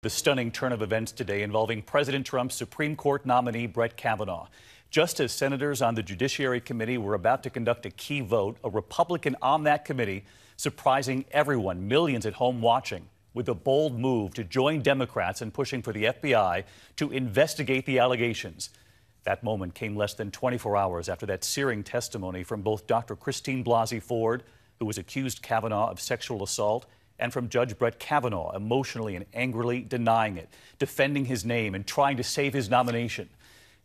The stunning turn of events today involving President Trump's Supreme Court nominee Brett Kavanaugh. Just as senators on the Judiciary Committee were about to conduct a key vote, a Republican on that committee surprising everyone, millions at home watching, with a bold move to join Democrats in pushing for the FBI to investigate the allegations. That moment came less than 24 hours after that searing testimony from both Dr. Christine Blasey Ford, who was accused Kavanaugh of sexual assault, and from Judge Brett Kavanaugh, emotionally and angrily denying it, defending his name, and trying to save his nomination.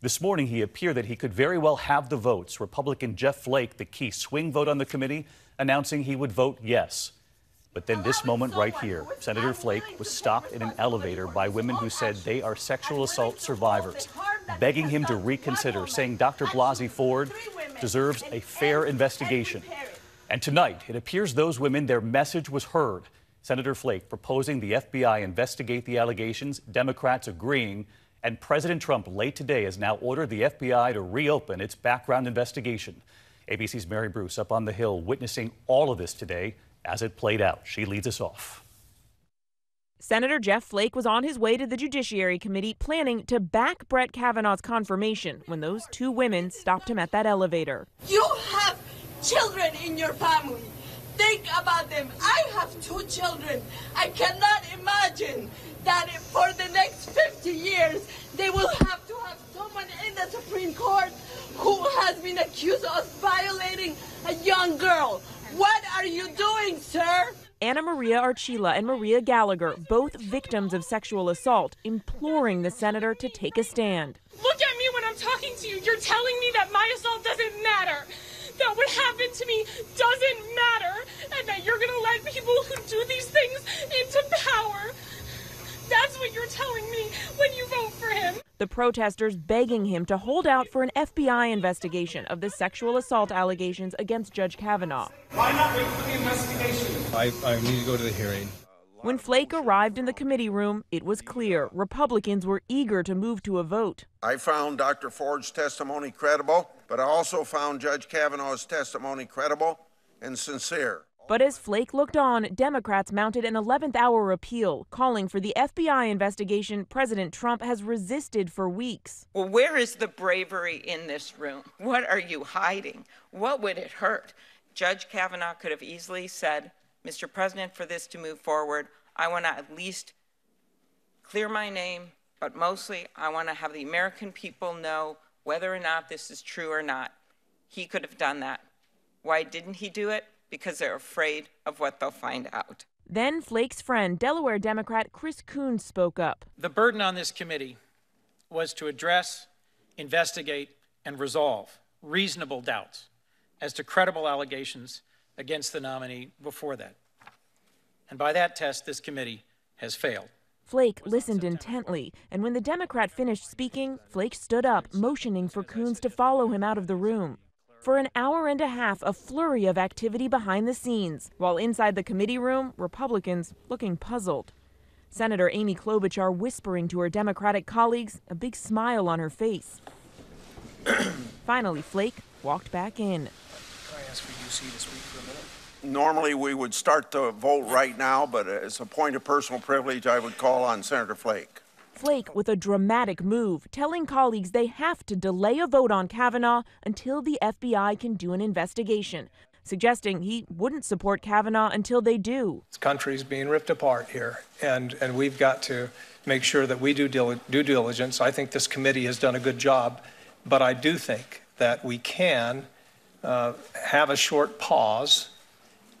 This morning, he appeared that he could very well have the votes. Republican Jeff Flake, the key swing vote on the committee, announcing he would vote yes. But then this moment right here, Senator Flake was stopped in an elevator by women who said they are sexual assault survivors, begging him to reconsider, saying Dr. Blasey Ford deserves a fair investigation. And tonight, it appears those women, their message was heard. Senator Flake proposing the FBI investigate the allegations, Democrats agreeing, and President Trump late today has now ordered the FBI to reopen its background investigation. ABC's Mary Bruce up on the Hill witnessing all of this today as it played out. She leads us off. Senator Jeff Flake was on his way to the Judiciary Committee planning to back Brett Kavanaugh's confirmation when those two women stopped him at that elevator. You have children in your family. Think about them. I have two children. I cannot imagine that for the next 50 years they will have to have someone in the Supreme Court who has been accused of violating a young girl. What are you doing, sir? Ana Maria Archila and Maria Gallagher, both victims of sexual assault, imploring the senator to take a stand. Look at me when I'm talking to you. You're telling me that my assault doesn't matter that what happened to me doesn't matter and that you're going to let people who do these things into power. That's what you're telling me when you vote for him. The protesters begging him to hold out for an FBI investigation of the sexual assault allegations against Judge Kavanaugh. Why not wait for the investigation? I, I need to go to the hearing. When Flake arrived in the committee room, it was clear Republicans were eager to move to a vote. I found Dr. Ford's testimony credible, but I also found Judge Kavanaugh's testimony credible and sincere. But as Flake looked on, Democrats mounted an 11th hour appeal calling for the FBI investigation President Trump has resisted for weeks. Well, where is the bravery in this room? What are you hiding? What would it hurt? Judge Kavanaugh could have easily said, Mr. President, for this to move forward, I want to at least clear my name, but mostly I want to have the American people know whether or not this is true or not. He could have done that. Why didn't he do it? Because they're afraid of what they'll find out. Then Flake's friend, Delaware Democrat Chris Coons, spoke up. The burden on this committee was to address, investigate, and resolve reasonable doubts as to credible allegations against the nominee before that. And by that test, this committee has failed. Flake listened intently, and when the Democrat finished speaking, Flake stood up, motioning for Coons to follow him out of the room. For an hour and a half, a flurry of activity behind the scenes, while inside the committee room, Republicans looking puzzled. Senator Amy Klobuchar whispering to her Democratic colleagues, a big smile on her face. Finally, Flake walked back in. Can I ask for UC to speak for a minute? Normally, we would start the vote right now, but as a point of personal privilege, I would call on Senator Flake. Flake with a dramatic move, telling colleagues they have to delay a vote on Kavanaugh until the FBI can do an investigation, suggesting he wouldn't support Kavanaugh until they do. This country's being ripped apart here, and, and we've got to make sure that we do due diligence. I think this committee has done a good job, but I do think that we can uh, have a short pause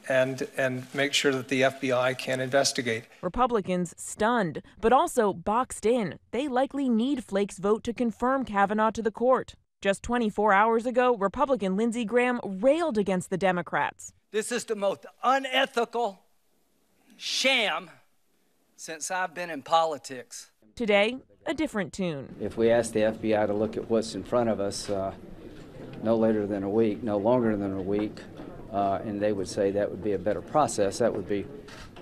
and and make sure that the FBI can investigate. Republicans stunned, but also boxed in. They likely need Flake's vote to confirm Kavanaugh to the court. Just 24 hours ago, Republican Lindsey Graham railed against the Democrats. This is the most unethical sham since I've been in politics. Today, a different tune. If we ask the FBI to look at what's in front of us, uh, no later than a week, no longer than a week, uh, and they would say that would be a better process. That would be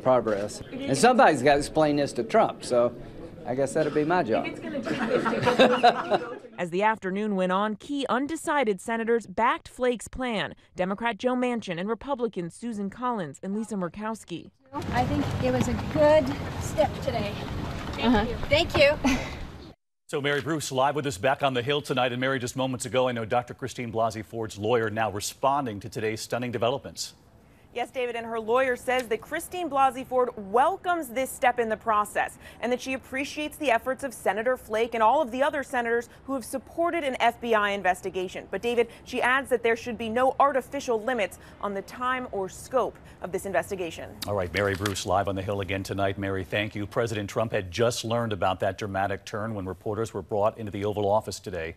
progress. And somebody's got to explain this to Trump. So I guess that'll be my job. As the afternoon went on, key undecided senators backed Flake's plan Democrat Joe Manchin and Republican Susan Collins and Lisa Murkowski. I think it was a good step today. Uh-huh. Thank you. So, Mary Bruce, live with us back on the Hill tonight. And, Mary, just moments ago, I know Dr. Christine Blasey Ford's lawyer now responding to today's stunning developments. Yes, David, and her lawyer says that Christine Blasey Ford welcomes this step in the process and that she appreciates the efforts of Senator Flake and all of the other senators who have supported an FBI investigation. But, David, she adds that there should be no artificial limits on the time or scope of this investigation. All right, Mary Bruce, live on the Hill again tonight. Mary, thank you. President Trump had just learned about that dramatic turn when reporters were brought into the Oval Office today.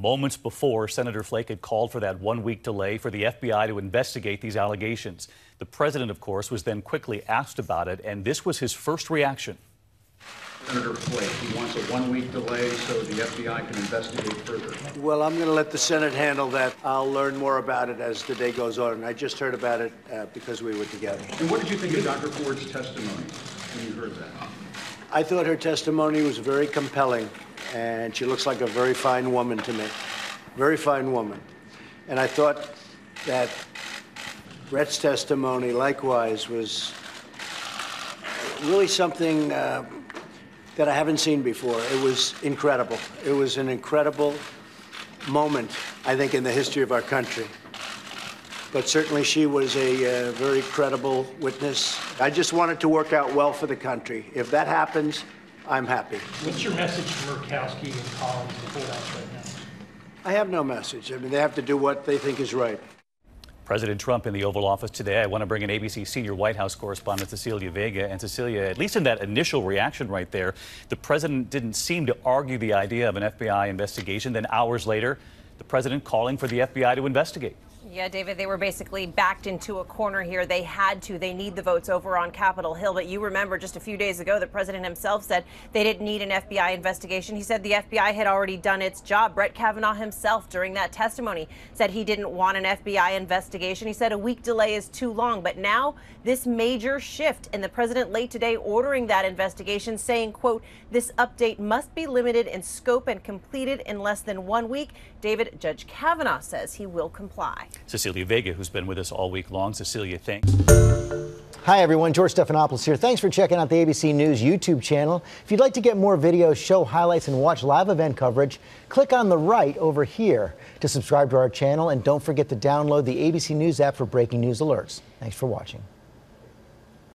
Moments before, Senator Flake had called for that one week delay for the FBI to investigate these allegations. The president, of course, was then quickly asked about it, and this was his first reaction. Senator Flake, he wants a one week delay so the FBI can investigate further. Well, I'm going to let the Senate handle that. I'll learn more about it as the day goes on. And I just heard about it uh, because we were together. And what did you think of Dr. Ford's testimony when you heard that? I thought her testimony was very compelling and she looks like a very fine woman to me. Very fine woman. And I thought that Brett's testimony, likewise, was really something uh, that I haven't seen before. It was incredible. It was an incredible moment, I think, in the history of our country. But certainly she was a uh, very credible witness. I just want it to work out well for the country. If that happens, I'm happy. What's your message to Murkowski and Collins before that right now? I have no message. I mean, they have to do what they think is right. President Trump in the Oval Office today. I want to bring in ABC senior White House correspondent Cecilia Vega. And Cecilia, at least in that initial reaction right there, the president didn't seem to argue the idea of an FBI investigation. Then hours later, the president calling for the FBI to investigate. Yeah, David, they were basically backed into a corner here. They had to. They need the votes over on Capitol Hill. But you remember just a few days ago, the president himself said they didn't need an FBI investigation. He said the FBI had already done its job. Brett Kavanaugh himself, during that testimony, said he didn't want an FBI investigation. He said a week delay is too long. But now, this major shift, and the president late today ordering that investigation, saying, quote, this update must be limited in scope and completed in less than one week. David, Judge Kavanaugh says he will comply. Cecilia Vega, who's been with us all week long. Cecilia, thanks. Hi, everyone. George Stephanopoulos here. Thanks for checking out the ABC News YouTube channel. If you'd like to get more videos, show highlights, and watch live event coverage, click on the right over here to subscribe to our channel. And don't forget to download the ABC News app for breaking news alerts. Thanks for watching.